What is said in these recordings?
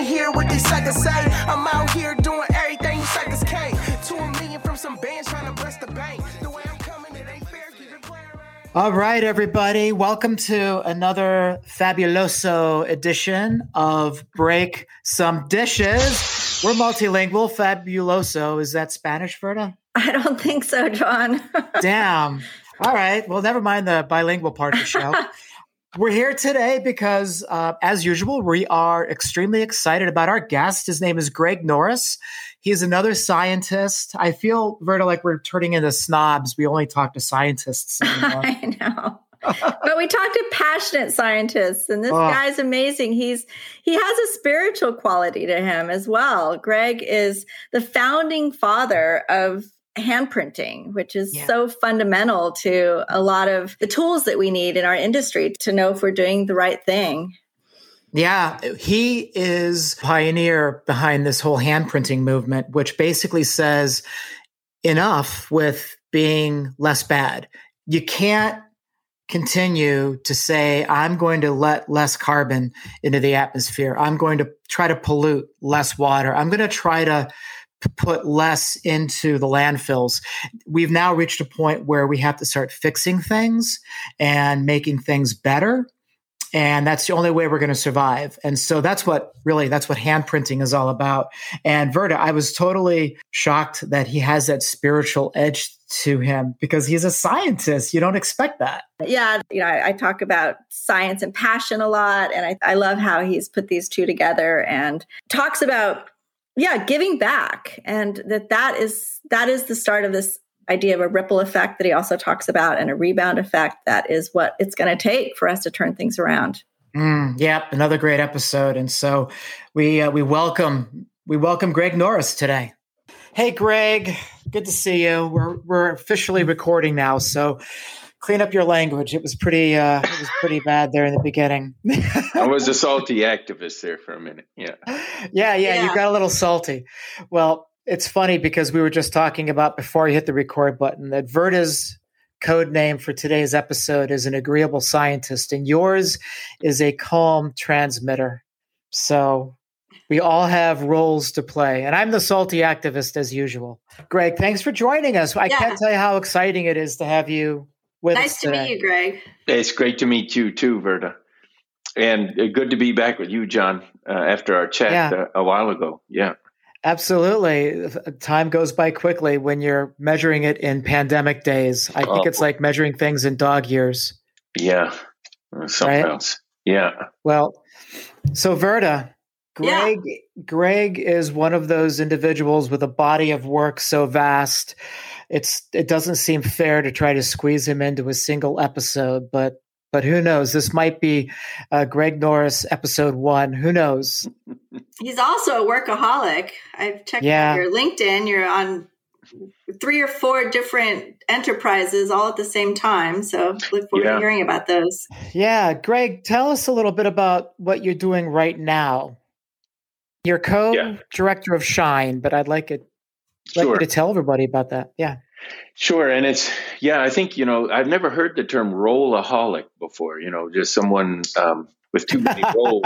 ain't hear what these suckers say. I'm out here doing everything you suckers can't. Two a million from some bands trying to bust the bank. The way I'm coming, it ain't fair. Keep it playing. All right, everybody. Welcome to another fabuloso edition of Break Some Dishes. We're multilingual. Fabuloso. Is that Spanish, Verda? I don't think so, John. Damn. All right. Well, never mind the bilingual part of the show. We're here today because, uh, as usual, we are extremely excited about our guest. His name is Greg Norris. He's another scientist. I feel, Verda, like we're turning into snobs. We only talk to scientists. anymore. I know. but we talked to passionate scientists and this Oh. guy's amazing. He's he has a spiritual quality to him as well. Greg is the founding father of hand printing, which is Yeah. so fundamental to a lot of the tools that we need in our industry to know if we're doing the right thing. Yeah, he is pioneer behind this whole hand printing movement, which basically says enough with being less bad. You can't continue to say, I'm going to let less carbon into the atmosphere. I'm going to try to pollute less water. I'm going to try to put less into the landfills. We've now reached a point where we have to start fixing things and making things better and that's the only way we're going to survive. And so that's what really that's what hand printing is all about. And verda i was totally shocked that he has that spiritual edge to him because he's a scientist. You don't expect that. Yeah, you know, I, I talk about science and passion a lot, and I, I love how he's put these two together and talks about yeah, giving back, and that that is that is the start of this idea of a ripple effect that he also talks about, and a rebound effect. That is what it's going to take for us to turn things around. mm, yep another great episode and so we uh, we welcome we welcome greg norris today hey greg good to see you we're we're officially recording now so clean up your language it was pretty uh it was pretty bad there in the beginning I was a salty activist there for a minute. Yeah. yeah, yeah, you got a little salty. Well, it's funny because we were just talking about before you hit the record button that Verda's code name for today's episode is an agreeable scientist, and yours is a calm transmitter. So we all have roles to play, and I'm the salty activist as usual. Greg, thanks for joining us. I Yeah. can't tell you how exciting it is to have you with us Nice to today. meet you, Greg. It's great to meet you too, Verda. And uh, good to be back with you, John, uh, after our chat Yeah. uh, a while ago. Yeah. Absolutely. Time goes by quickly when you're measuring it in pandemic days. I think Oh. it's like measuring things in dog years. Yeah. Uh, something Right. else. Yeah. Well, so Verda, Yeah. Greg Greg is one of those individuals with a body of work so vast. It's it doesn't seem fair to try to squeeze him into a single episode, but but who knows? This might be uh, Greg Norris episode one. Who knows? He's also a workaholic. I've checked Yeah. out your LinkedIn. You're on three or four different enterprises all at the same time. So look forward Yeah. to hearing about those. Yeah, Greg, tell us a little bit about what you're doing right now. You're co-director of Shine, but I'd like it like Sure. you to tell everybody about that. Yeah. Sure. And it's, yeah, I think, you know, I've never heard the term rollaholic before, you know, just someone um, with too many roles.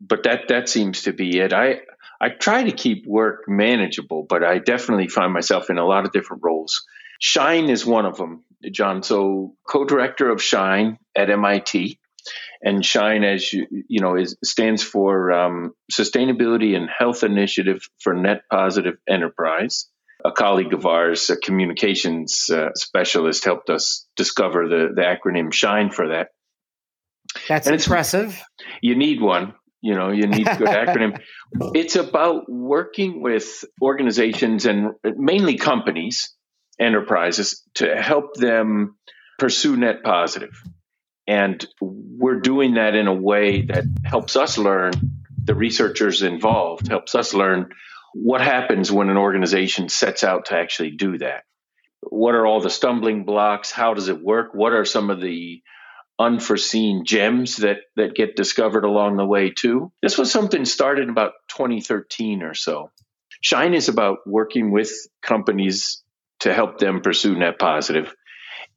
but that, that seems to be it. I, I try to keep work manageable, but I definitely find myself in a lot of different roles. Shine is one of them, John. So co-director of Shine at MIT. And Shine, as you you know, is stands for um, Sustainability and Health Initiative for Net Positive Enterprise a colleague of ours, a communications uh, specialist, helped us discover the, the acronym SHINE for that. That's And impressive. You need one, you know, you need a good acronym. It's about working with organizations and mainly companies, enterprises, to help them pursue net positive. And we're doing that in a way that helps us learn, the researchers involved, helps us learn what happens when an organization sets out to actually do that. What are all the stumbling blocks? How does it work? What are some of the unforeseen gems that that get discovered along the way too? This was something started about 2013 or so. Shine is about working with companies to help them pursue net positive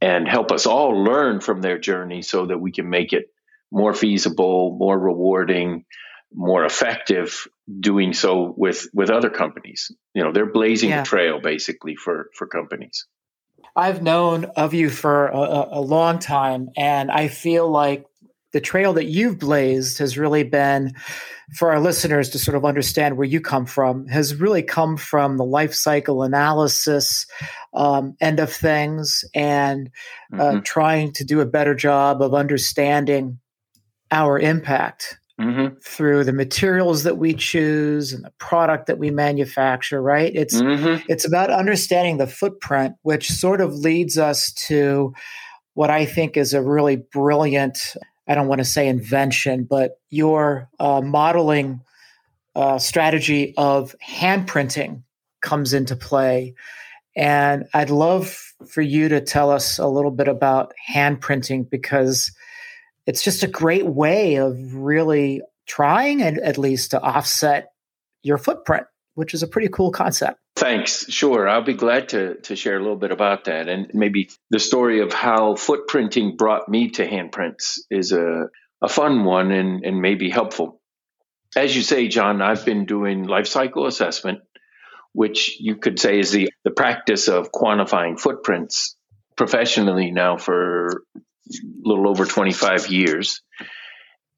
and help us all learn from their journey so that we can make it more feasible, more rewarding, more effective doing so with with other companies. You know, they're blazing yeah. a trail basically for for companies. I've known of you for a, a long time, and I feel like the trail that you've blazed has really been for our listeners to sort of understand where you come from has really come from the life cycle analysis um, end of things and uh, mm-hmm. trying to do a better job of understanding our impact mm-hmm. through the materials that we choose and the product that we manufacture right it's mm-hmm. it's about understanding the footprint which sort of leads us to what i think is a really brilliant i don't want to say invention but your uh, modeling uh, strategy of hand printing comes into play and i'd love for you to tell us a little bit about hand printing because it's just a great way of really trying and at least to offset your footprint, which is a pretty cool concept. Thanks. Sure. I'll be glad to, to share a little bit about that. And maybe the story of how footprinting brought me to handprints is a, a fun one and, and maybe helpful. As you say, John, I've been doing life cycle assessment, which you could say is the, the practice of quantifying footprints professionally now for little over 25 years.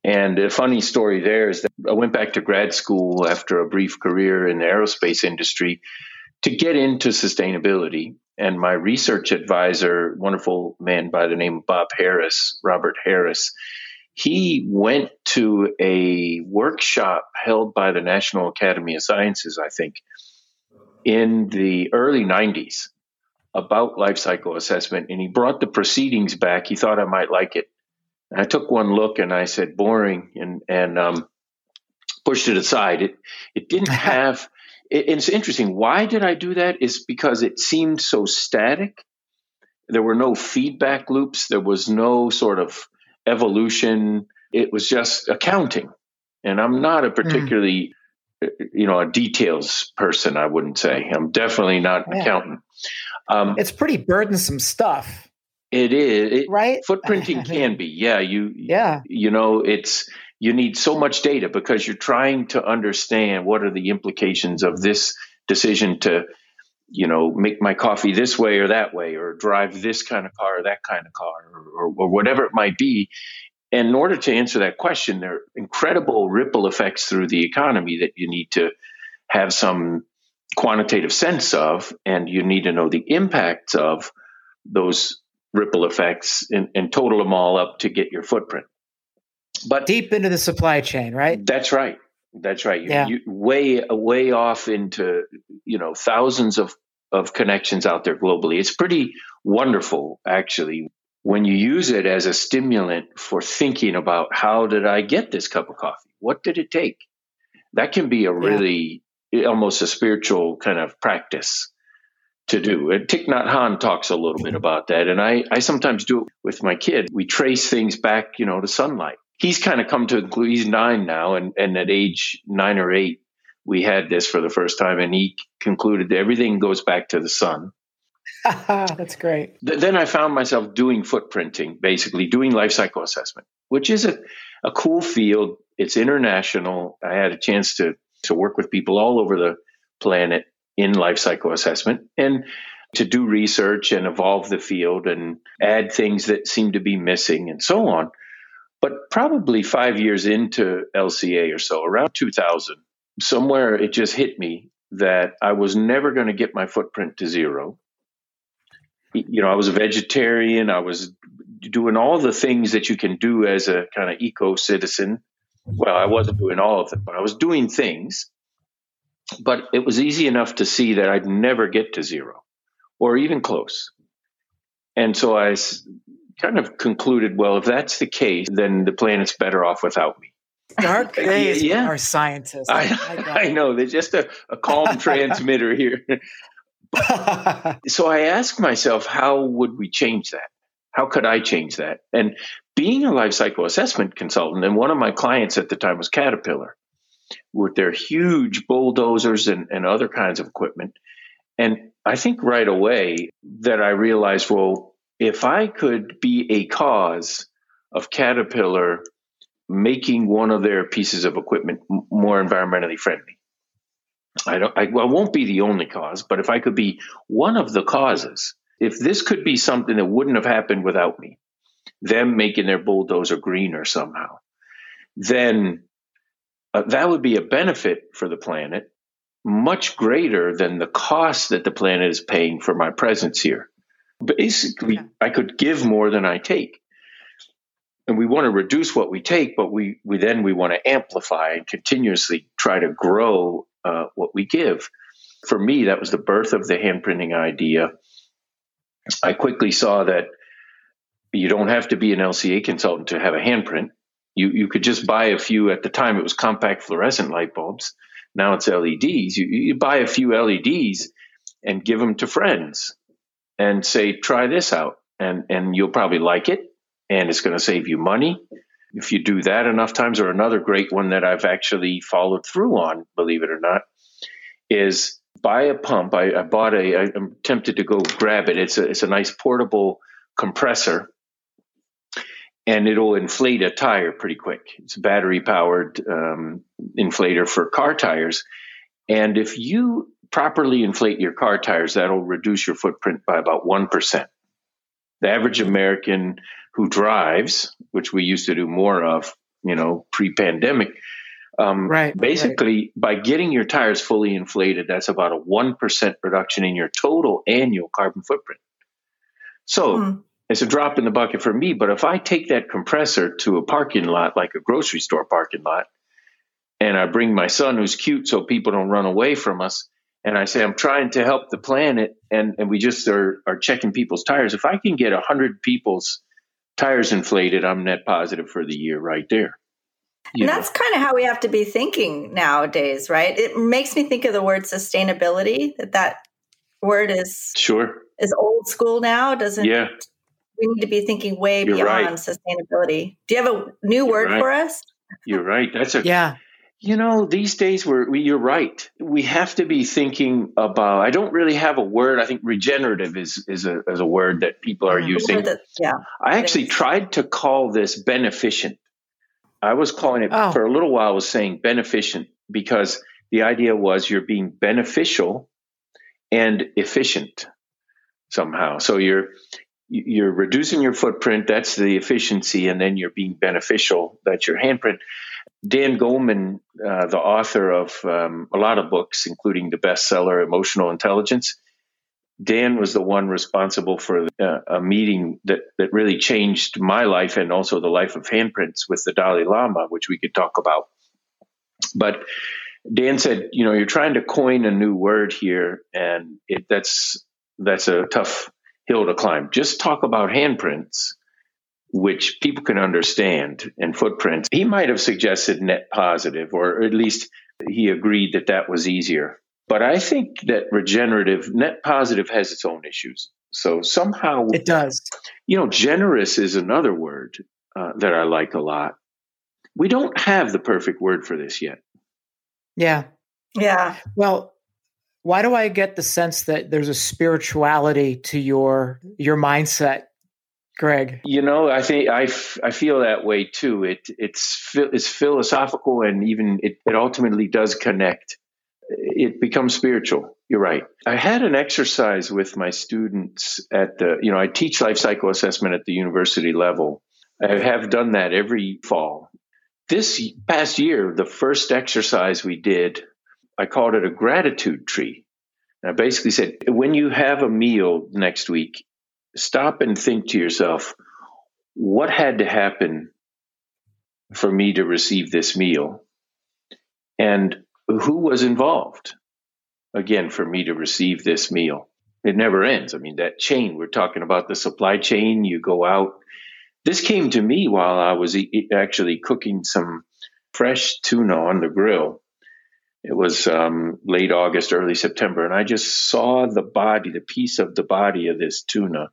And a funny story there is that I went back to grad school after a brief career in the aerospace industry to get into sustainability. And my research advisor, wonderful man by the name of Bob Harris, Robert Harris, he went to a workshop held by the National Academy of Sciences, I think, in the early 90s about life cycle assessment and he brought the proceedings back. He thought I might like it. And I took one look and I said, boring, and, and um, pushed it aside. It, it didn't have, it, it's interesting. Why did I do that? Is because it seemed so static. There were no feedback loops. There was no sort of evolution. It was just accounting. And I'm not a hmm. particularly, mm. You know, a details person, I wouldn't say. I'm definitely not an yeah. accountant. Um, it's pretty burdensome stuff. It is it, right. Footprinting can be, yeah. You, yeah. You know, it's you need so much data because you're trying to understand what are the implications of this decision to, you know, make my coffee this way or that way, or drive this kind of car or that kind of car, or, or, or whatever it might be. And in order to answer that question, there are incredible ripple effects through the economy that you need to have some quantitative sense of, and you need to know the impacts of those ripple effects and, and total them all up to get your footprint. But deep into the supply chain, right? That's right. That's right. You, yeah. you way way off into you know thousands of of connections out there globally. It's pretty wonderful, actually, when you use it as a stimulant for thinking about how did I get this cup of coffee? What did it take? That can be a really eh, almost a spiritual kind of practice to do. Mm-hmm. And Thich Nhat Hanh talks a little bit mm-hmm. about that. And I, I sometimes do it with my kid. We trace things back, you know, to sunlight. He's kind of come to include, he's nine now. And, and at age nine or eight, we had this for the first time. And he concluded that everything goes back to the sun. That's great. Then I found myself doing footprinting, basically doing life cycle assessment, which is a, a cool field. It's international. I had a chance to to work with people all over the planet in life cycle assessment and to do research and evolve the field and add things that seem to be missing and so on. But probably five years into LCA or so, around 2000, somewhere it just hit me that I was never going to get my footprint to zero. You know, I was a vegetarian. I was doing all the things that you can do as a kind of eco citizen well, I wasn't doing all of them, but I was doing things. But it was easy enough to see that I'd never get to zero or even close. And so I kind of concluded, well, if that's the case, then the planet's better off without me. Dark days yeah. our scientists. I, I, know. There's just a, a calm transmitter here. So I asked myself, how would we change that? How could I change that? And being a life cycle assessment consultant, and one of my clients at the time was Caterpillar with their huge bulldozers and, and other kinds of equipment. And I think right away that I realized, well, if I could be a cause of Caterpillar making one of their pieces of equipment more environmentally friendly. I don't. I, I won't be the only cause, but if I could be one of the causes, if this could be something that wouldn't have happened without me, them making their bulldozer greener somehow, then uh, that would be a benefit for the planet much greater than the cost that the planet is paying for my presence here. Basically, yeah. I could give more than I take. And we want to reduce what we take, but we, we then we want to amplify and continuously try to grow uh, what we give. For me, that was the birth of the handprinting idea. I quickly saw that you don't have to be an LCA consultant to have a handprint. You you could just buy a few. At the time, it was compact fluorescent light bulbs. Now it's LEDs. You, you buy a few LEDs and give them to friends and say, try this out, and and you'll probably like it, and it's going to save you money if you do that enough times. Or another great one that I've actually followed through on, believe it or not, is buy a pump. I, I bought a. I'm tempted to go grab it. It's a it's a nice portable compressor and it'll inflate a tire pretty quick. It's a battery powered um, inflator for car tires. And if you properly inflate your car tires, that'll reduce your footprint by about 1%. The average American who drives, which we used to do more of, you know, pre pandemic, um, right, basically right. by getting your tires fully inflated, that's about a 1% reduction in your total annual carbon footprint. So, mm it's a drop in the bucket for me. But if I take that compressor to a parking lot, like a grocery store parking lot, and I bring my son who's cute so people don't run away from us, and I say, I'm trying to help the planet, and, and we just are, are checking people's tires. If I can get 100 people's tires inflated, I'm net positive for the year right there. You and know? that's kind of how we have to be thinking nowadays, right? It makes me think of the word sustainability, that that word is sure is old school now doesn't yeah we need to be thinking way You're beyond right. sustainability. Do you have a new You're word right. for us? You're right. That's a yeah. You know, these days we're, we, you're right. We have to be thinking about. I don't really have a word. I think regenerative is is a is a word that people are mm-hmm. using. That, yeah, I actually tried to call this beneficent. I was calling it oh. for a little while. I was saying beneficent because the idea was you're being beneficial and efficient somehow. So you're you're reducing your footprint. That's the efficiency, and then you're being beneficial. That's your handprint. Dan Goleman, uh, the author of um, a lot of books, including the bestseller Emotional Intelligence, Dan was the one responsible for uh, a meeting that, that really changed my life and also the life of handprints with the Dalai Lama, which we could talk about. But Dan said, you know, you're trying to coin a new word here, and it, that's that's a tough hill to climb. Just talk about handprints, which people can understand, and footprints. He might have suggested net positive, or at least he agreed that that was easier. But I think that regenerative, net positive has its own issues. So somehow it does. You know, generous is another word uh, that I like a lot. We don't have the perfect word for this yet. Yeah. Yeah. Well, why do I get the sense that there's a spirituality to your your mindset, Greg? You know, I think I, f- I feel that way too. It it's it's philosophical and even it, it ultimately does connect. It becomes spiritual. You're right. I had an exercise with my students at the you know I teach life cycle assessment at the university level. I have done that every fall. This past year, the first exercise we did I called it a gratitude tree. And I basically said, when you have a meal next week, stop and think to yourself, what had to happen for me to receive this meal? And who was involved, again, for me to receive this meal? It never ends. I mean, that chain, we're talking about the supply chain. You go out. This came to me while I was e- actually cooking some fresh tuna on the grill it was um, late August, early September, and I just saw the body, the piece of the body of this tuna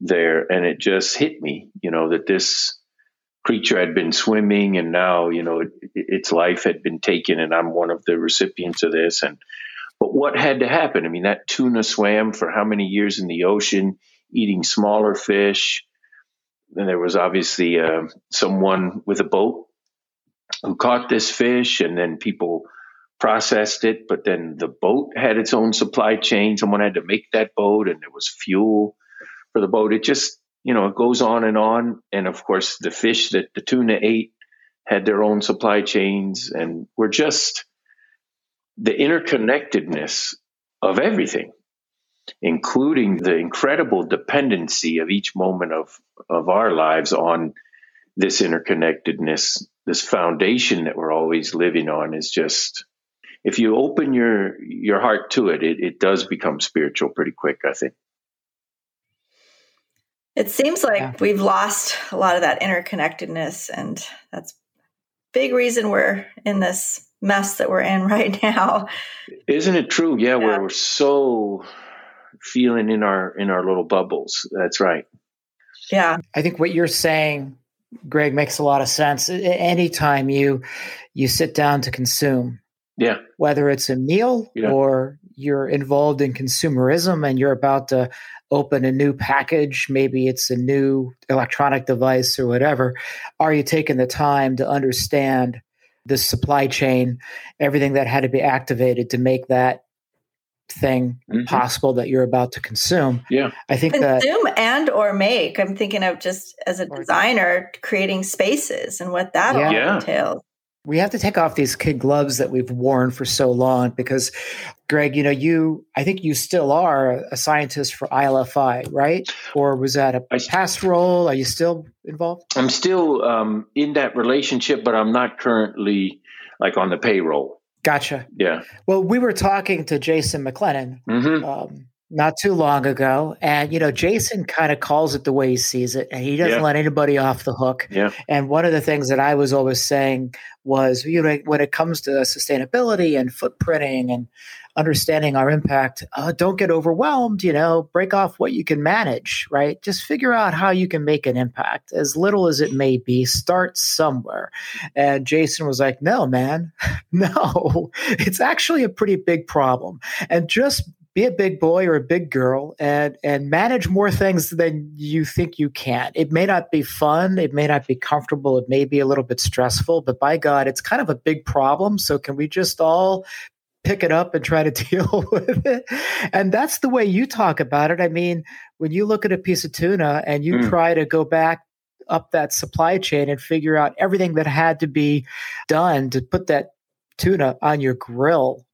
there, and it just hit me, you know, that this creature had been swimming, and now, you know, it, its life had been taken, and I'm one of the recipients of this. And but what had to happen? I mean, that tuna swam for how many years in the ocean, eating smaller fish. And there was obviously uh, someone with a boat who caught this fish, and then people processed it. But then the boat had its own supply chain. Someone had to make that boat, and there was fuel for the boat. It just, you know, it goes on and on. And of course, the fish that the tuna ate had their own supply chains, and we're just the interconnectedness of everything including the incredible dependency of each moment of, of our lives on this interconnectedness, this foundation that we're always living on is just if you open your your heart to it, it, it does become spiritual pretty quick, I think. It seems like yeah. we've lost a lot of that interconnectedness, and that's big reason we're in this mess that we're in right now. Isn't it true? Yeah, yeah. we're so feeling in our in our little bubbles. That's right. Yeah. I think what you're saying, Greg, makes a lot of sense. Anytime you you sit down to consume, yeah, whether it's a meal yeah. or you're involved in consumerism and you're about to open a new package, maybe it's a new electronic device or whatever, are you taking the time to understand the supply chain, everything that had to be activated to make that thing mm-hmm. possible that you're about to consume. Yeah. I think consume that, and or make. I'm thinking of just as a designer creating spaces and what that yeah. all entails. We have to take off these kid gloves that we've worn for so long because Greg, you know, you I think you still are a scientist for ILFI, right? Or was that a past role? Are you still involved? I'm still um, in that relationship, but I'm not currently like on the payroll. Gotcha. Yeah. Well, we were talking to Jason McLennan mm-hmm. um, not too long ago, and you know, Jason kind of calls it the way he sees it, and he doesn't yeah. let anybody off the hook. Yeah. And one of the things that I was always saying was, you know, when it comes to sustainability and footprinting and understanding our impact, uh, don't get overwhelmed. You know, break off what you can manage, right? Just figure out how you can make an impact, as little as it may be. Start somewhere. And Jason was like, no, man, no, it's actually a pretty big problem. And just be a big boy or a big girl and and manage more things than you think you can. It may not be fun, it may not be comfortable, it may be a little bit stressful, but by God, it's kind of a big problem. So can we just all pick it up and try to deal with it. And that's the way you talk about it. I mean, when you look at a piece of tuna and you mm. try to go back up that supply chain and figure out everything that had to be done to put that tuna on your grill,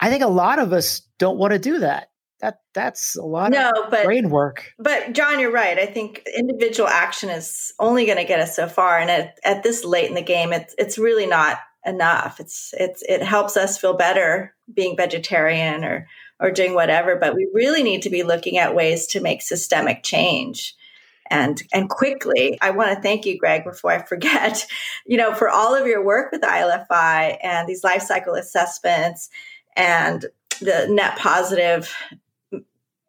I think a lot of us don't want to do that. That that's a lot no, of but, brain work. But John, you're right. I think individual action is only going to get us so far, and at, at this late in the game, it's it's really not enough. It's it's it helps us feel better being vegetarian or or doing whatever, but we really need to be looking at ways to make systemic change and and quickly. I want to thank you, Greg, before I forget, you know, for all of your work with ILFI and these life cycle assessments and the net positive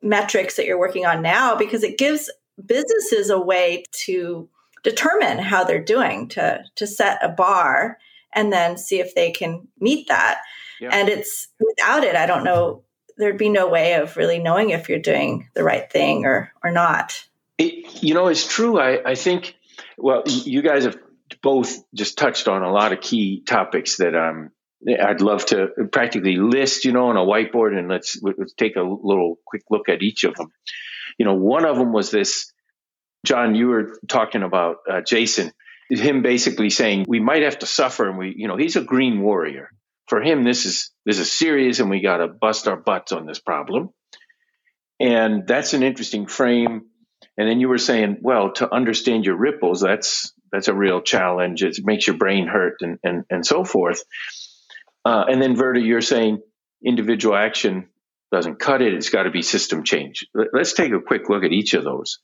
metrics that you're working on now because it gives businesses a way to determine how they're doing to to set a bar and then see if they can meet that. Yeah. And it's without it, I don't know, there'd be no way of really knowing if you're doing the right thing or or not. It, you know, it's true. I, I think, well, you guys have both just touched on a lot of key topics that um, I'd love to practically list, you know, on a whiteboard, and let's let's take a little quick look at each of them. You know, one of them was this. John, you were talking about uh, Jason him basically saying we might have to suffer and we you know he's a green warrior for him this is this is serious and we got to bust our butts on this problem and that's an interesting frame and then you were saying well to understand your ripples that's that's a real challenge it makes your brain hurt and and, and so forth uh, and then verda you're saying individual action doesn't cut it. It's got to be system change. Let's take a quick look at each of those.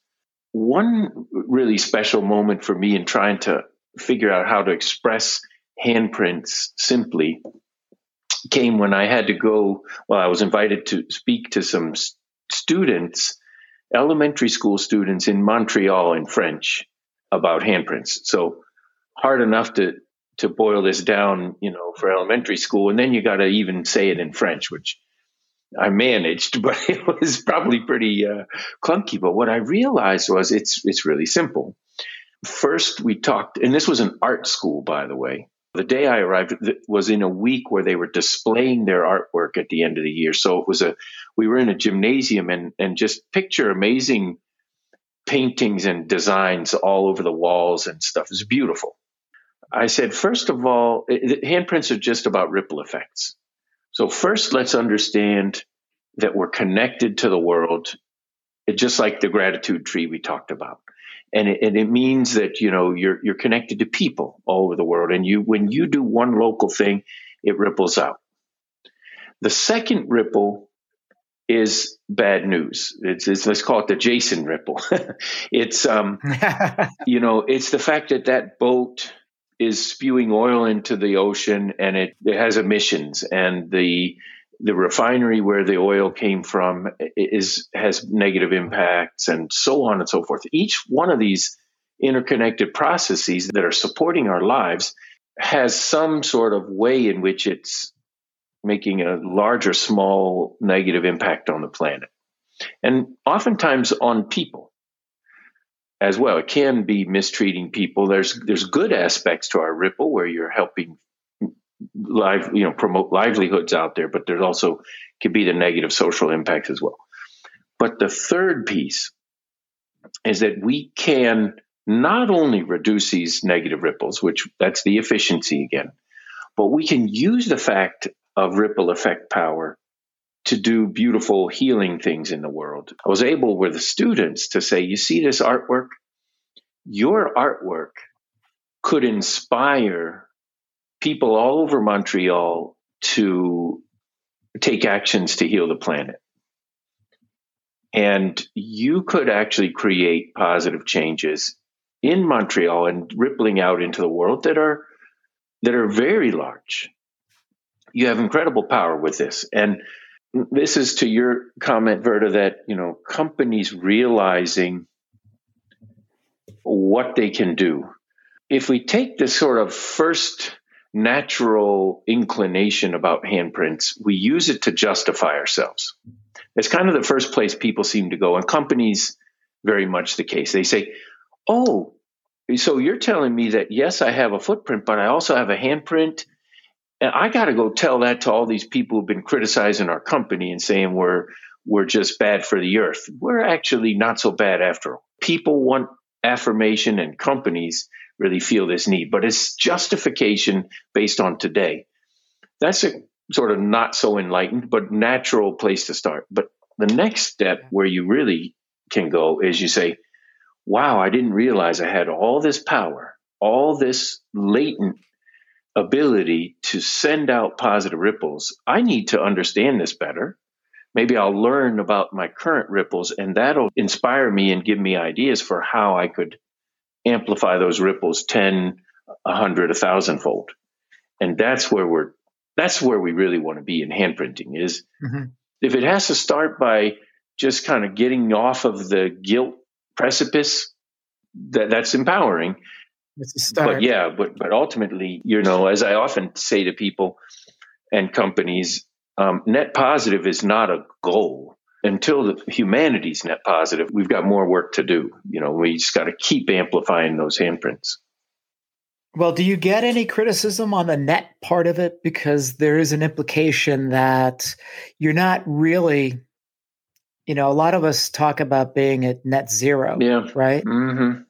One really special moment for me in trying to figure out how to express handprints simply came when I had to go, well, I was invited to speak to some students, elementary school students in Montreal in French about handprints. So hard enough to to boil this down, you know, for elementary school, and then you got to even say it in French, which I managed, but it was probably pretty uh, clunky. But what I realized was it's it's really simple. First, we talked, and this was an art school, by the way. The day I arrived was in a week where they were displaying their artwork at the end of the year. So it was a, we were in a gymnasium and, and just picture amazing paintings and designs all over the walls and stuff. It was beautiful. I said, first of all, handprints are just about ripple effects. So first, let's understand that we're connected to the world, just like the gratitude tree we talked about. And it, and it means that you know you're you're connected to people all over the world and you when you do one local thing it ripples out. The second ripple is bad news. It's, it's let's call it the jason ripple. It's um you know it's the fact that that boat is spewing oil into the ocean and it, it has emissions and the the refinery where the oil came from is has negative impacts and so on and so forth. Each one of these interconnected processes that are supporting our lives has some sort of way in which it's making a large or small negative impact on the planet. And oftentimes on people as well. It can be mistreating people. There's there's good aspects to our ripple where you're helping live, you know, promote livelihoods out there, but there's also could be the negative social impacts as well. But the third piece is that we can not only reduce these negative ripples, which that's the efficiency again, but we can use the fact of ripple effect power to do beautiful healing things in the world. I was able with the students to say, you see this artwork? Your artwork could inspire people all over Montreal to take actions to heal the planet. And you could actually create positive changes in Montreal and rippling out into the world that are that are very large. You have incredible power with this. And this is to your comment, Verda, that you know companies realizing what they can do. If we take this sort of first natural inclination about handprints, we use it to justify ourselves. It's kind of the first place people seem to go, and companies very much the case. They say, Oh, so you're telling me that yes, I have a footprint, but I also have a handprint. And I got to go tell that to all these people who've been criticizing our company and saying we're we're just bad for the earth. We're actually not so bad after all. People want affirmation and companies really feel this need, but it's justification based on today. That's a sort of not so enlightened, but natural place to start. But the next step where you really can go is you say, wow, I didn't realize I had all this power, all this latent ability to send out positive ripples. I need to understand this better. Maybe I'll learn about my current ripples and that'll inspire me and give me ideas for how I could amplify those ripples 10, 100, 1000 fold. And that's where we're that's where we really want to be in handprinting is mm-hmm. if it has to start by just kind of getting off of the guilt precipice, that that's empowering. But yeah, but but ultimately, you know, as I often say to people and companies, um, net positive is not a goal until the humanity's net positive, we've got more work to do. You know, we just got to keep amplifying those handprints. Well, do you get any criticism on the net part of it? Because there is an implication that you're not really, you know, a lot of us talk about being at net zero. Yeah. Right. Mm-hmm.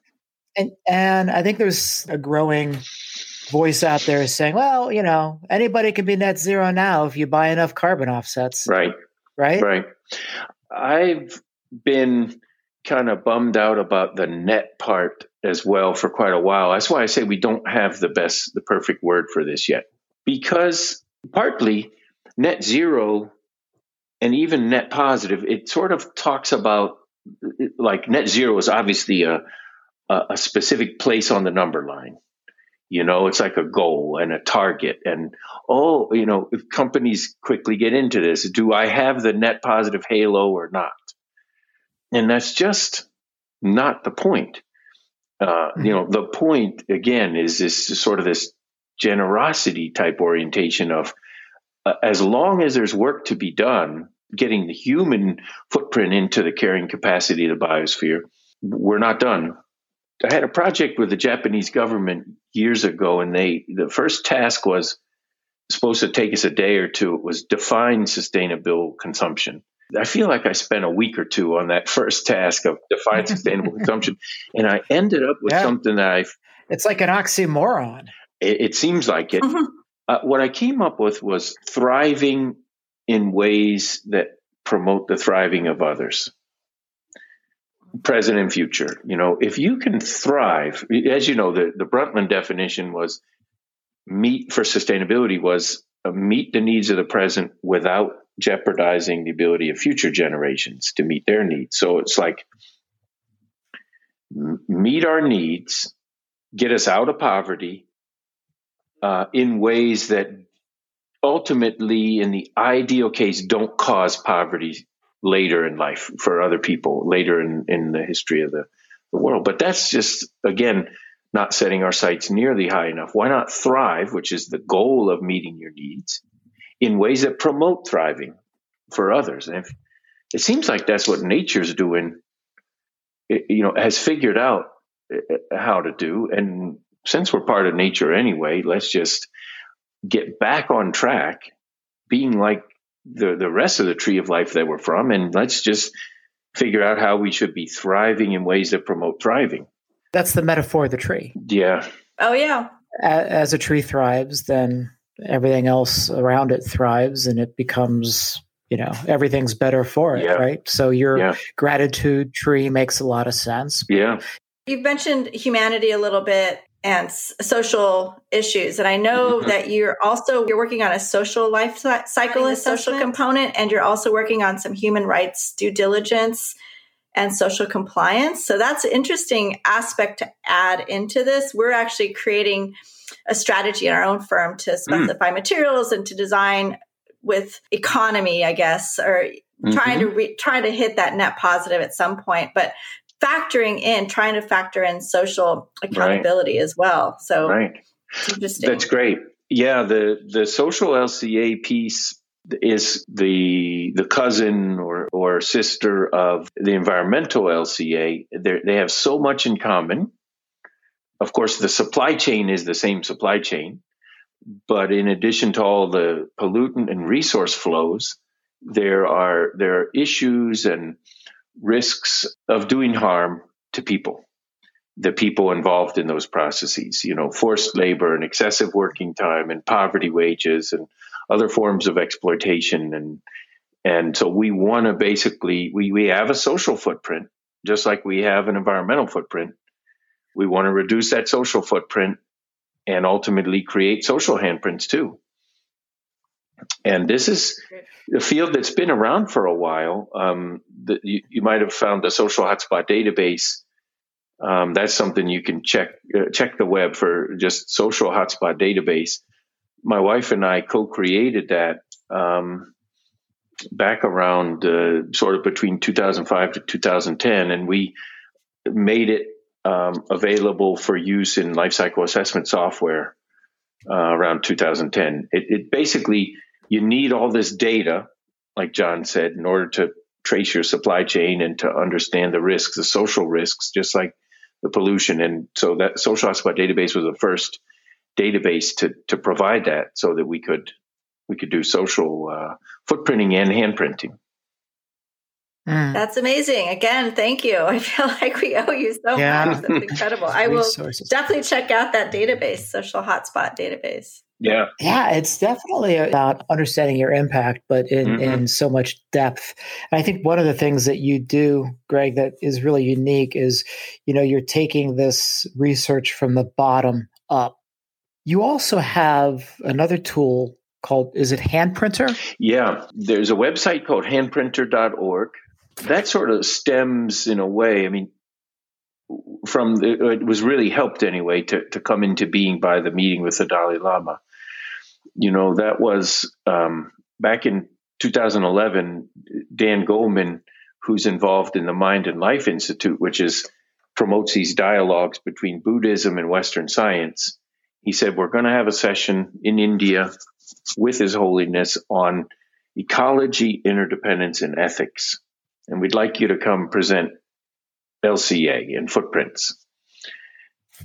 And and I think there's a growing voice out there saying, well, you know, anybody can be net zero now if you buy enough carbon offsets. Right right? Right. I've been kind of bummed out about the net part as well for quite a while. That's why I say we don't have the best, the perfect word for this yet. Because partly net zero and even net positive, it sort of talks about like net zero is obviously a, a specific place on the number line. You know, it's like a goal and a target. And oh, you know, if companies quickly get into this, do I have the net positive halo or not? And that's just not the point. Uh, mm-hmm. You know, the point again is this sort of this generosity type orientation of uh, as long as there's work to be done, getting the human footprint into the carrying capacity of the biosphere, we're not done I had a project with the Japanese government years ago, and they the first task was supposed to take us a day or two. It was define sustainable consumption. I feel like I spent a week or two on that first task of define sustainable consumption, and I ended up with yeah. something that I. It's like an oxymoron. It, it seems like it. Mm-hmm. Uh, what I came up with was thriving in ways that promote the thriving of others present and future. You know if you can thrive as you know the, the brundtland definition was meet for sustainability was uh, meet the needs of the present without jeopardizing the ability of future generations to meet their needs. So it's like meet our needs get us out of poverty uh, in ways that ultimately, in the ideal case, don't cause poverty later in life for other people, later in, in the history of the, the world. But that's just, again, not setting our sights nearly high enough. Why not thrive, which is the goal of meeting your needs, in ways that promote thriving for others? And if, it seems like that's what nature's doing, it, you know, has figured out uh, how to do. And since we're part of nature anyway, let's just get back on track, being like the, the rest of the tree of life that we're from, and let's just figure out how we should be thriving in ways that promote thriving. That's the metaphor of the tree. Yeah. Oh, yeah. As a tree thrives, then everything else around it thrives and it becomes you know everything's better for it yeah. right so your yeah. gratitude tree makes a lot of sense yeah you've mentioned humanity a little bit and social issues and i know mm-hmm. that you're also you're working on a social life cycle a social component and you're also working on some human rights due diligence and social compliance so that's an interesting aspect to add into this we're actually creating a strategy in our own firm to mm. specify mm. materials and to design with economy i guess or mm-hmm. trying to re- trying to hit that net positive at some point but factoring in, trying to factor in social accountability right. as well. So right. interesting. That's great. Yeah, the the social LCA piece is the the cousin or or sister of the environmental LCA. They're, they have so much in common. Of course, the supply chain is the same supply chain, but in addition to all the pollutant and resource flows, there are there are issues and risks of doing harm to people, the people involved in those processes, you know, forced labor and excessive working time and poverty wages and other forms of exploitation. And and so we want to basically we, we have a social footprint just like we have an environmental footprint. We want to reduce that social footprint and ultimately create social handprints too and this is a field that's been around for a while. Um, the, you, you, might have found the social hotspot database. Um, that's something you can check uh, check the web for just social hotspot database. My wife and I co-created that um, back around uh, sort of between 2005 to 2010, and we made it um, available for use in lifecycle assessment software uh, around 2010. It, it basically you need all this data, like John said, in order to trace your supply chain and to understand the risks, the social risks, just like the pollution. And so that social hotspot database was the first database to to provide that, so that we could we could do social uh, footprinting and handprinting. Mm. That's amazing. Again, thank you. I feel like we owe you so yeah. much. That's incredible. I will definitely check out that database, social hotspot database. Yeah. Yeah, it's definitely about understanding your impact, but in, mm-hmm. in so much depth. And I think one of the things that you do, Greg, that is really unique is, you know, you're taking this research from the bottom up. You also have another tool called, is it Handprinter? Yeah. There's a website called handprinter.org. That sort of stems in a way. I mean, from the, it was really helped anyway to, to come into being by the meeting with the Dalai Lama you know, that was um, back in 2011. Dan Goleman, who's involved in the Mind and Life Institute, which is promotes these dialogues between Buddhism and Western science. He said, We're going to have a session in India with His Holiness on ecology, interdependence, and ethics. And we'd like you to come present LCA and footprints.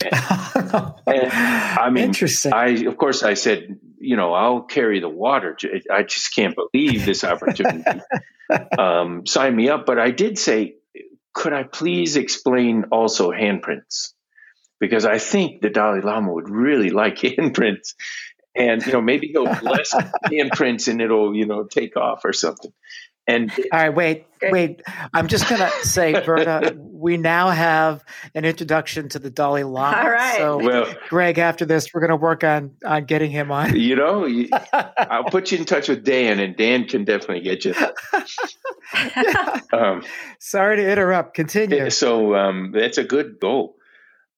And, I mean, Interesting. I of course I said, you know, I'll carry the water. I just can't believe this opportunity. um, sign me up. But I did say, could I please explain also handprints? Because I think the Dalai Lama would really like handprints, and you know maybe he'll bless handprints and it'll you know take off or something. And all right, wait, wait. I'm just gonna say, Verna, we now have an introduction to the Dalai Lama. All right. So, well, Greg, after this, we're gonna work on on getting him on. You know, you, I'll put you in touch with Dan, and Dan can definitely get you. um, Sorry to interrupt. Continue. So um, that's a good goal.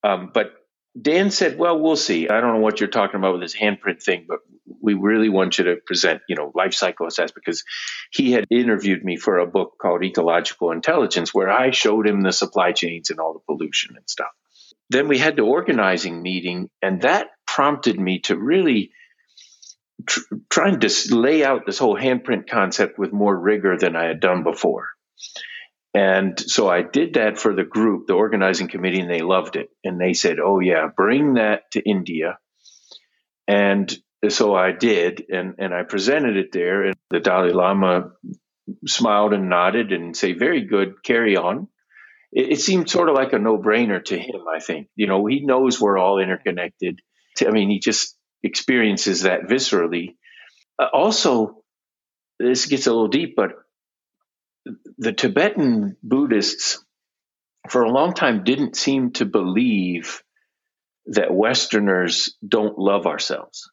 Um, but Dan said, "Well, we'll see. I don't know what you're talking about with this handprint thing, but we really want you to present, you know, life cycle assessment because he had interviewed me for a book called Ecological Intelligence, where I showed him the supply chains and all the pollution and stuff. Then we had the organizing meeting, and that prompted me to really tr- and to lay out this whole handprint concept with more rigor than I had done before. And so I did that for the group, the organizing committee, and they loved it. And they said, Oh, yeah, bring that to India. And so I did, and, and I presented it there. And the Dalai Lama smiled and nodded and say, Very good, carry on. It, it seemed sort of like a no brainer to him, I think. You know, he knows we're all interconnected. I mean, he just experiences that viscerally. Uh, also, this gets a little deep, but the Tibetan Buddhists, for a long time, didn't seem to believe that Westerners don't love ourselves.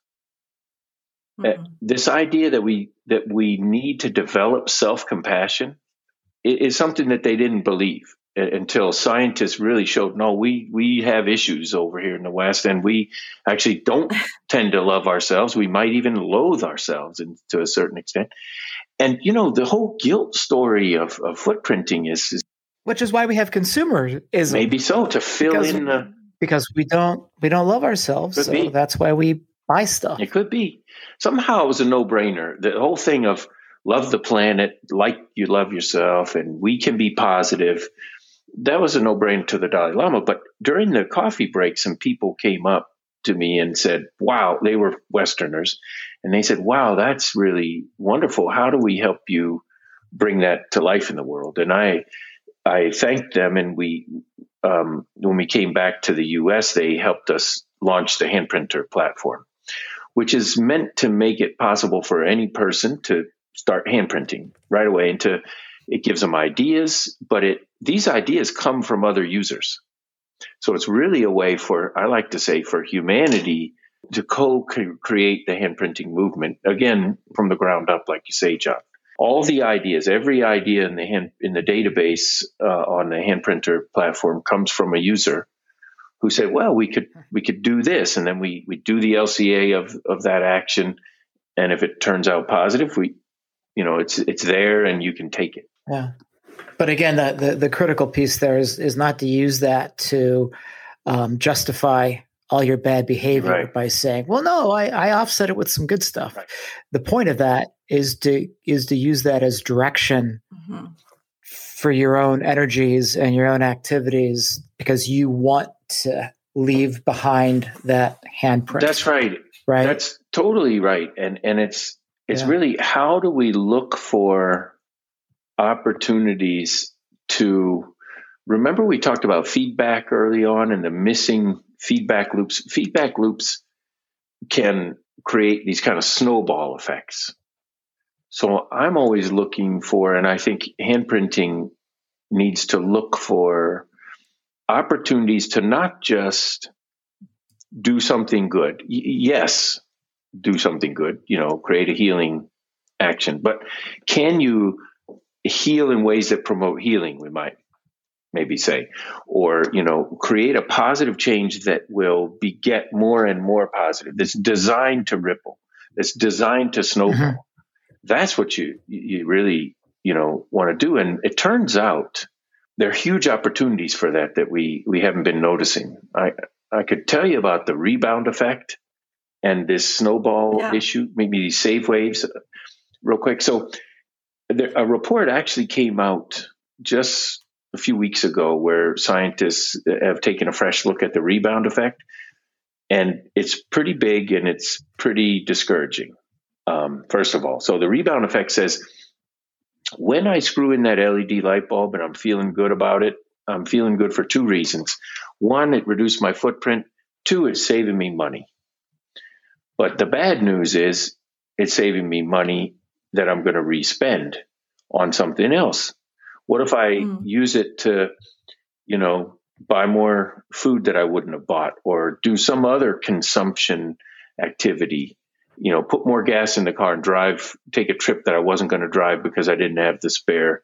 Mm-hmm. This idea that we that we need to develop self compassion is something that they didn't believe until scientists really showed no we we have issues over here in the west and we actually don't tend to love ourselves. We might even loathe ourselves in, to a certain extent. And you know the whole guilt story of, of footprinting is, is which is why we have consumerism. Maybe so to fill because, in the because we don't we don't love ourselves so that's why we buy stuff. It could be. Somehow it was a no-brainer. The whole thing of love the planet like you love yourself and we can be positive that was a no-brainer to the dalai lama. But during the coffee break some people came up to me and said wow they were westerners and they said wow that's really wonderful. How do we help you bring that to life in the world? And i i thanked them and we um, when we came back to the us they helped us launch the handprinter platform which is meant to make it possible for any person to start handprinting right away. And to it gives them ideas but it these ideas come from other users. So it's really a way for i like to say for humanity to co-create the handprinting movement again from the ground up like you say john. All the ideas every idea in the hand in the database uh, on the handprinter platform comes from a user who said well we could we could do this and then we we do the lca of of that action and if it turns out positive we you know it's it's there and you can take it yeah but again the the, the critical piece there is is not to use that to um, justify all your bad behavior right. by saying well no I, I offset it with some good stuff right. the point of that is to is to use that as direction mm-hmm. for your own energies and your own activities because you want to leave behind that handprint. That's right. Right? That's totally right. And and it's it's yeah. really how do we look for opportunities to remember we talked about feedback early on and the missing feedback loops? Feedback loops can create these kind of snowball effects. So i'm always looking for and i think handprinting needs to look for opportunities to not just do something good y- yes do something good, you know, create a healing action. But can you heal in ways that promote healing, we might maybe say, or, you know, create a positive change that will beget more and more positive, that's designed to ripple, that's designed to snowball. Mm-hmm. That's what you, you really, you know, want to do. And it turns out there are huge opportunities for that that we, we haven't been noticing. I, I could tell you about the rebound effect and this snowball yeah. issue, maybe these save waves, real quick. So, there, a report actually came out just a few weeks ago where scientists have taken a fresh look at the rebound effect, and it's pretty big and it's pretty discouraging. Um, first of all, so the rebound effect says when I screw in that LED light bulb and I'm feeling good about it, I'm feeling good for two reasons. One, it reduced my footprint. Two, it's saving me money. But the bad news is it's saving me money that I'm going to respend on something else. What if I mm. use it to, you know, buy more food that I wouldn't have bought or do some other consumption activity? You know, put more gas in the car and drive, take a trip that I wasn't going to drive because I didn't have the spare,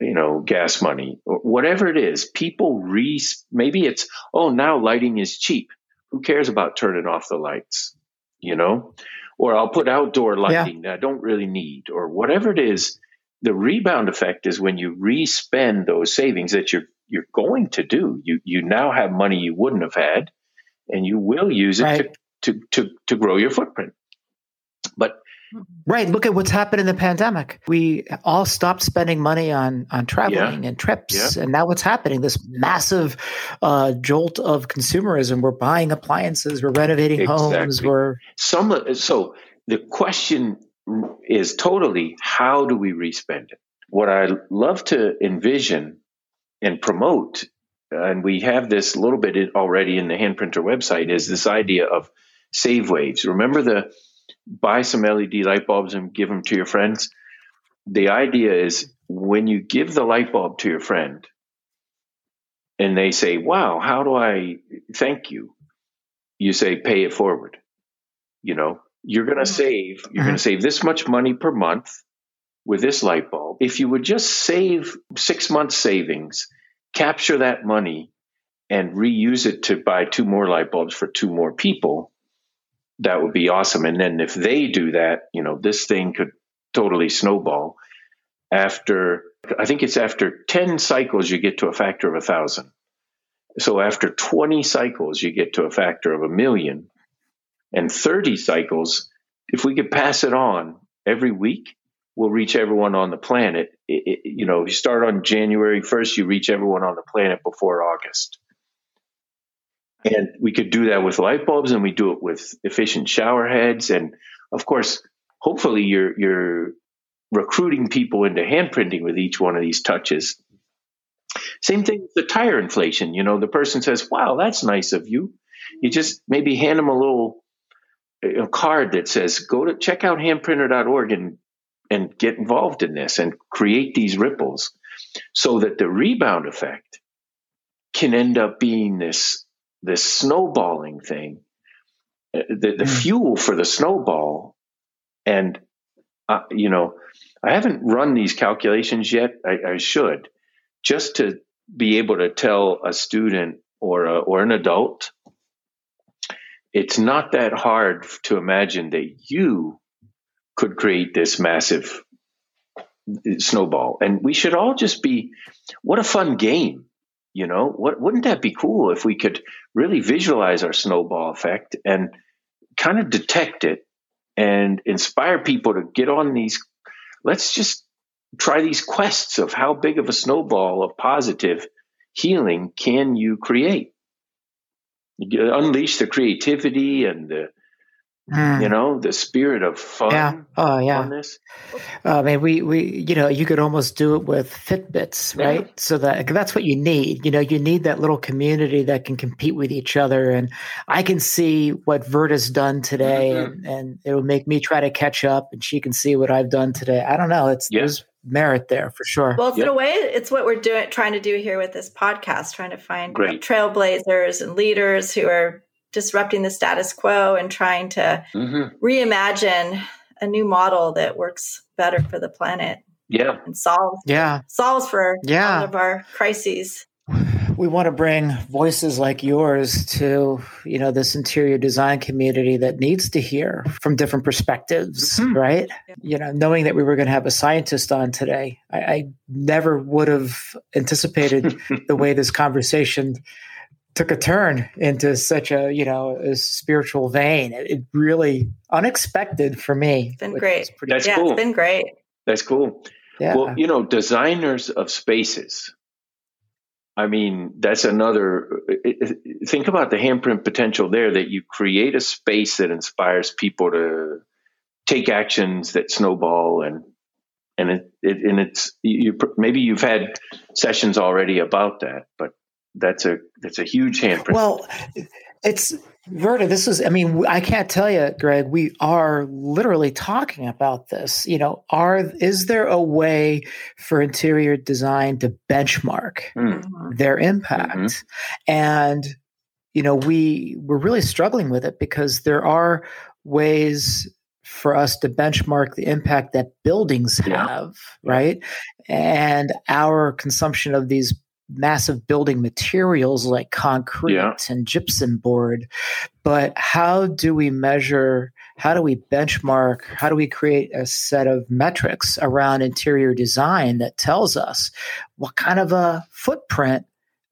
you know, gas money or whatever it is. People re, maybe it's, oh, now lighting is cheap. Who cares about turning off the lights? You know, or I'll put outdoor lighting yeah. that I don't really need or whatever it is the rebound effect is when you re-spend those savings that you're you're going to do. You you now have money you wouldn't have had, and you will use it right. to, to to to grow your footprint. Right. Look at what's happened in the pandemic. We all stopped spending money on on traveling yeah. and trips, yeah. and now what's happening? This massive uh, jolt of consumerism. We're buying appliances. We're renovating exactly. homes. We're some. So the question is totally how do we respend it? What I love to envision and promote, and we have this a little bit already in the handprinter website, is this idea of save waves. Remember the buy some LED light bulbs and give them to your friends? The idea is when you give the light bulb to your friend and they say, Wow, how do I thank you? You say, Pay it forward. You know, you're going to mm-hmm. save you're going to mm-hmm. save this much money per month with this light bulb if you would just save 6 months savings capture that money and reuse it to buy two more light bulbs for two more people that would be awesome and then if they do that you know this thing could totally snowball after i think it's after 10 cycles you get to a factor of a thousand so after 20 cycles you get to a factor of a million and 30 cycles, if we could pass it on every week, we'll reach everyone on the planet. It, it, you know, you start on January 1st, you reach everyone on the planet before August. And we could do that with light bulbs and we do it with efficient shower heads. And of course, hopefully you're, you're recruiting people into hand printing with each one of these touches. Same thing with the tire inflation. You know, the person says, wow, that's nice of you. You just maybe hand them a little a card that says go to check out handprinter.org and and get involved in this and create these ripples so that the rebound effect can end up being this this snowballing thing uh, the, the mm. fuel for the snowball and uh, you know i haven't run these calculations yet I, I, should just to be able to tell a student or a, or an adult it's not that hard to imagine that you could create this massive snowball. And we should all just be, what a fun game. You know, what wouldn't that be cool if we could really visualize our snowball effect and kind of detect it and inspire people to get on these let's just try these quests of how big of a snowball of positive healing can you create? You unleash the creativity and the Mm. You know, the spirit of fun. Yeah. Oh, yeah. Funness. Uh, I mean, we, we, you know, you could almost do it with Fitbits, right? Yeah. So that that's what you need. You know, you need that little community that can compete with each other. And I can see what Verta's done today, mm-hmm. and, and it will make me try to catch up, and she can see what I've done today. I don't know. It's yeah. there's merit there for sure. Well, yep. in a way, it's what we're doing, trying to do here with this podcast, trying to find trailblazers and leaders who are disrupting the status quo and trying to mm-hmm. reimagine a new model that works better for the planet. Yeah. And solves yeah. solves for yeah. all of our crises. We want to bring voices like yours to, you know, this interior design community that needs to hear from different perspectives, mm-hmm. right? Yeah. You know, knowing that we were going to have a scientist on today, I, I never would have anticipated the way this conversation took a turn into such a you know a spiritual vein. It, it really unexpected for me. It's been great. That's yeah, cool. It's been great. That's cool. Yeah. Well, you know, designers of spaces I mean, that's another. Think about the handprint potential there that you create a space that inspires people to take actions that snowball and and it, it and it's you maybe you've had sessions already about that, but that's a that's a huge handprint. Well, it's Verta, this is, I mean, I can't tell you, Greg, we are literally talking about this. You know, are, is there a way for interior design to benchmark mm. their impact? Mm-hmm. And, you know, we, we're really struggling with it because there are ways for us to benchmark the impact that buildings yeah. have, right? And our consumption of these massive building materials like concrete yeah. and gypsum board. But how do we measure? How do we benchmark? How do we create a set of metrics around interior design that tells us what kind of a footprint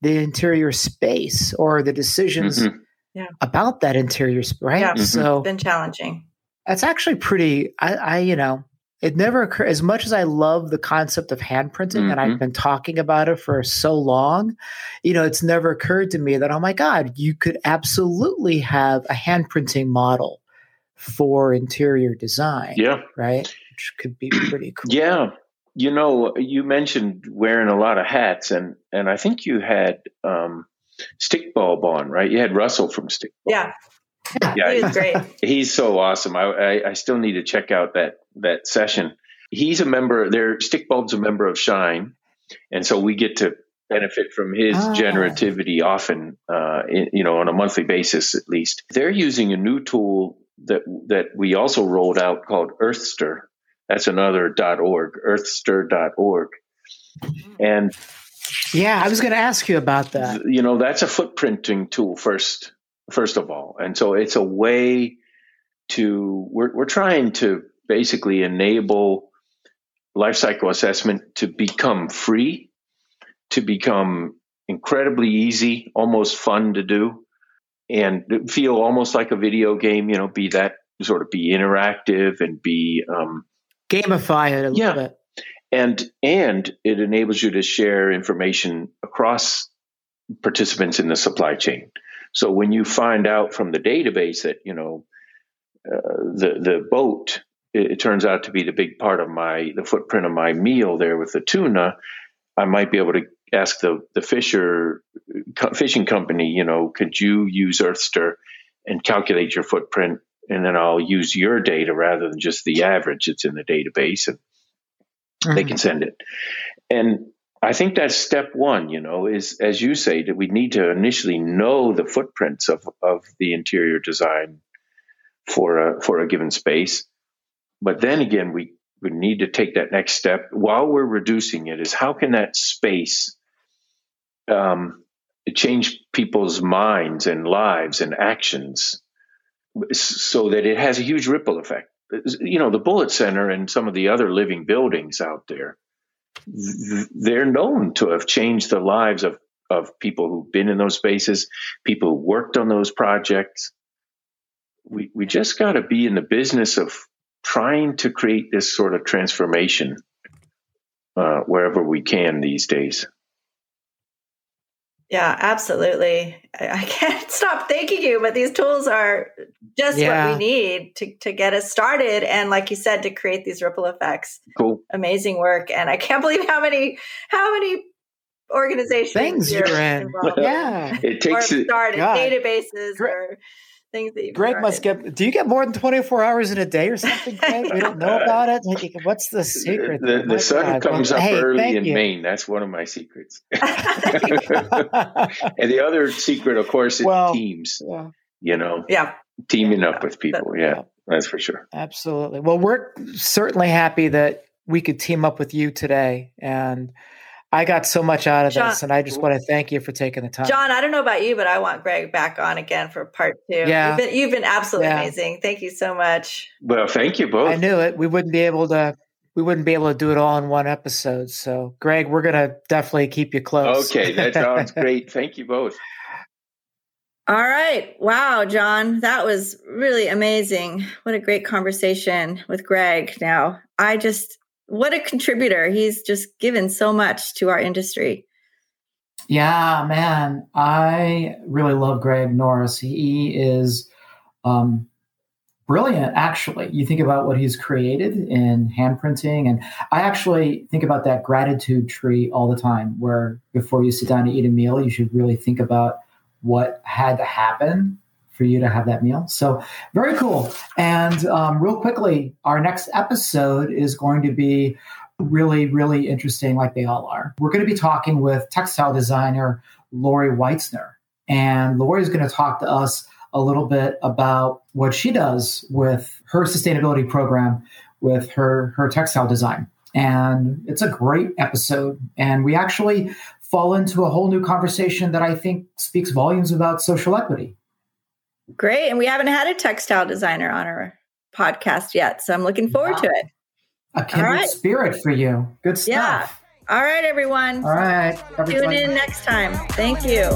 the interior space or the decisions mm-hmm. yeah. about that interior space? Right. Yeah. Mm-hmm. So it's been challenging. That's actually pretty. I, I you know, it never occurred as much as I love the concept of hand printing mm-hmm. and I've mm-hmm. been talking about it for so long, you know, it's never occurred to me that, oh my God, you could absolutely have a hand printing model for interior design. Yeah. Right. Which could be pretty cool. Yeah. You know, you mentioned wearing a lot of hats and, and I think you had, um, Stickbulb on, right? You had Russell from Stickbulb. Yeah. Yeah, he's great. He's so awesome. I, I, I still need to check out that that session. He's a member. Their Stickbulb's a member of Shine, and so we get to benefit from his oh. generativity often, uh, in, you know, on a monthly basis at least. They're using a new tool that that we also rolled out called Earthster. That's another .org, earthster.org. And yeah, I was going to ask you about that. You know, that's a footprinting tool first first of all. And so it's a way to, we're, we're trying to basically enable life cycle assessment to become free, to become incredibly easy, almost fun to do, and feel almost like a video game, you know, be that sort of be interactive and be um, gamify it a yeah. little bit. And and it enables you to share information across participants in the supply chain. So when you find out from the database that you know uh, the the boat, it, it, turns out to be the big part of my the footprint of my meal there with the tuna, I might be able to ask the the fisher fishing company, you know, could you use Earthster and calculate your footprint, and then I'll use your data rather than just the average that's in the database, and mm-hmm. they can send it. And I think that's step one, you know, is as you say, that we need to initially know the footprints of, of the interior design for a for a given space. But then again, we, we need to take that next step while we're reducing it is how can that space um, change people's minds and lives and actions so that it has a huge ripple effect. You know, the Bullitt Center and some of the other living buildings out there they're known to have changed the lives of, of people who've been in those spaces, people who worked on those projects. We, we just got to be in the business of trying to create this sort of transformation uh, wherever we can these days. Yeah, absolutely. I can't stop thanking you, but these tools are just yeah. what we need to, to get us started. And like you said, to create these ripple effects. Cool. Amazing work. And I can't believe how many, how many organizations things you're, you're in. Yeah. it takes or started databases or things that you Greg must get. Do you get more than twenty four hours in a day or something? Greg? we don't know about it. Like, what's the secret? The, the sun God. comes well, up hey, early in you. Maine. That's one of my secrets. and the other secret, of course, is well, teams. Yeah. You know, yeah, teaming yeah. up with people. But, yeah, that's for sure. Absolutely. Well, we're certainly happy that we could team up with you today and I got so much out of John, this, and I just want to thank you for taking the time. John, I don't know about you, but I want Greg back on again for part two. Yeah, you've been, you've been absolutely yeah. amazing. Thank you so much. Well, thank you both. I knew it. We wouldn't be able to. We wouldn't be able to do it all in one episode. So, Greg, we're gonna definitely keep you close. Okay, that sounds great. Thank you both. All right. Wow, John, that was really amazing. What a great conversation with Greg. Now, I just what a contributor. He's just given so much to our industry. Yeah, man. I really love Greg Norris. He is um, brilliant, actually. You think about what he's created in handprinting. And I actually think about that gratitude tree all the time, where before you sit down to eat a meal, you should really think about what had to happen for you to have that meal. So very cool. And um, real quickly, our next episode is going to be really, really interesting, like they all are. We're going to be talking with textile designer Lori Weitzner. And Lori is going to talk to us a little bit about what she does with her sustainability program with her, her textile design. And it's a great episode. And we actually fall into a whole new conversation that I think speaks volumes about social equity. Great. And we haven't had a textile designer on our podcast yet. So I'm looking forward wow. to it. A kindred right. spirit for you. Good stuff. Yeah. All right, everyone. All right. Everybody. Tune in next time. Thank you.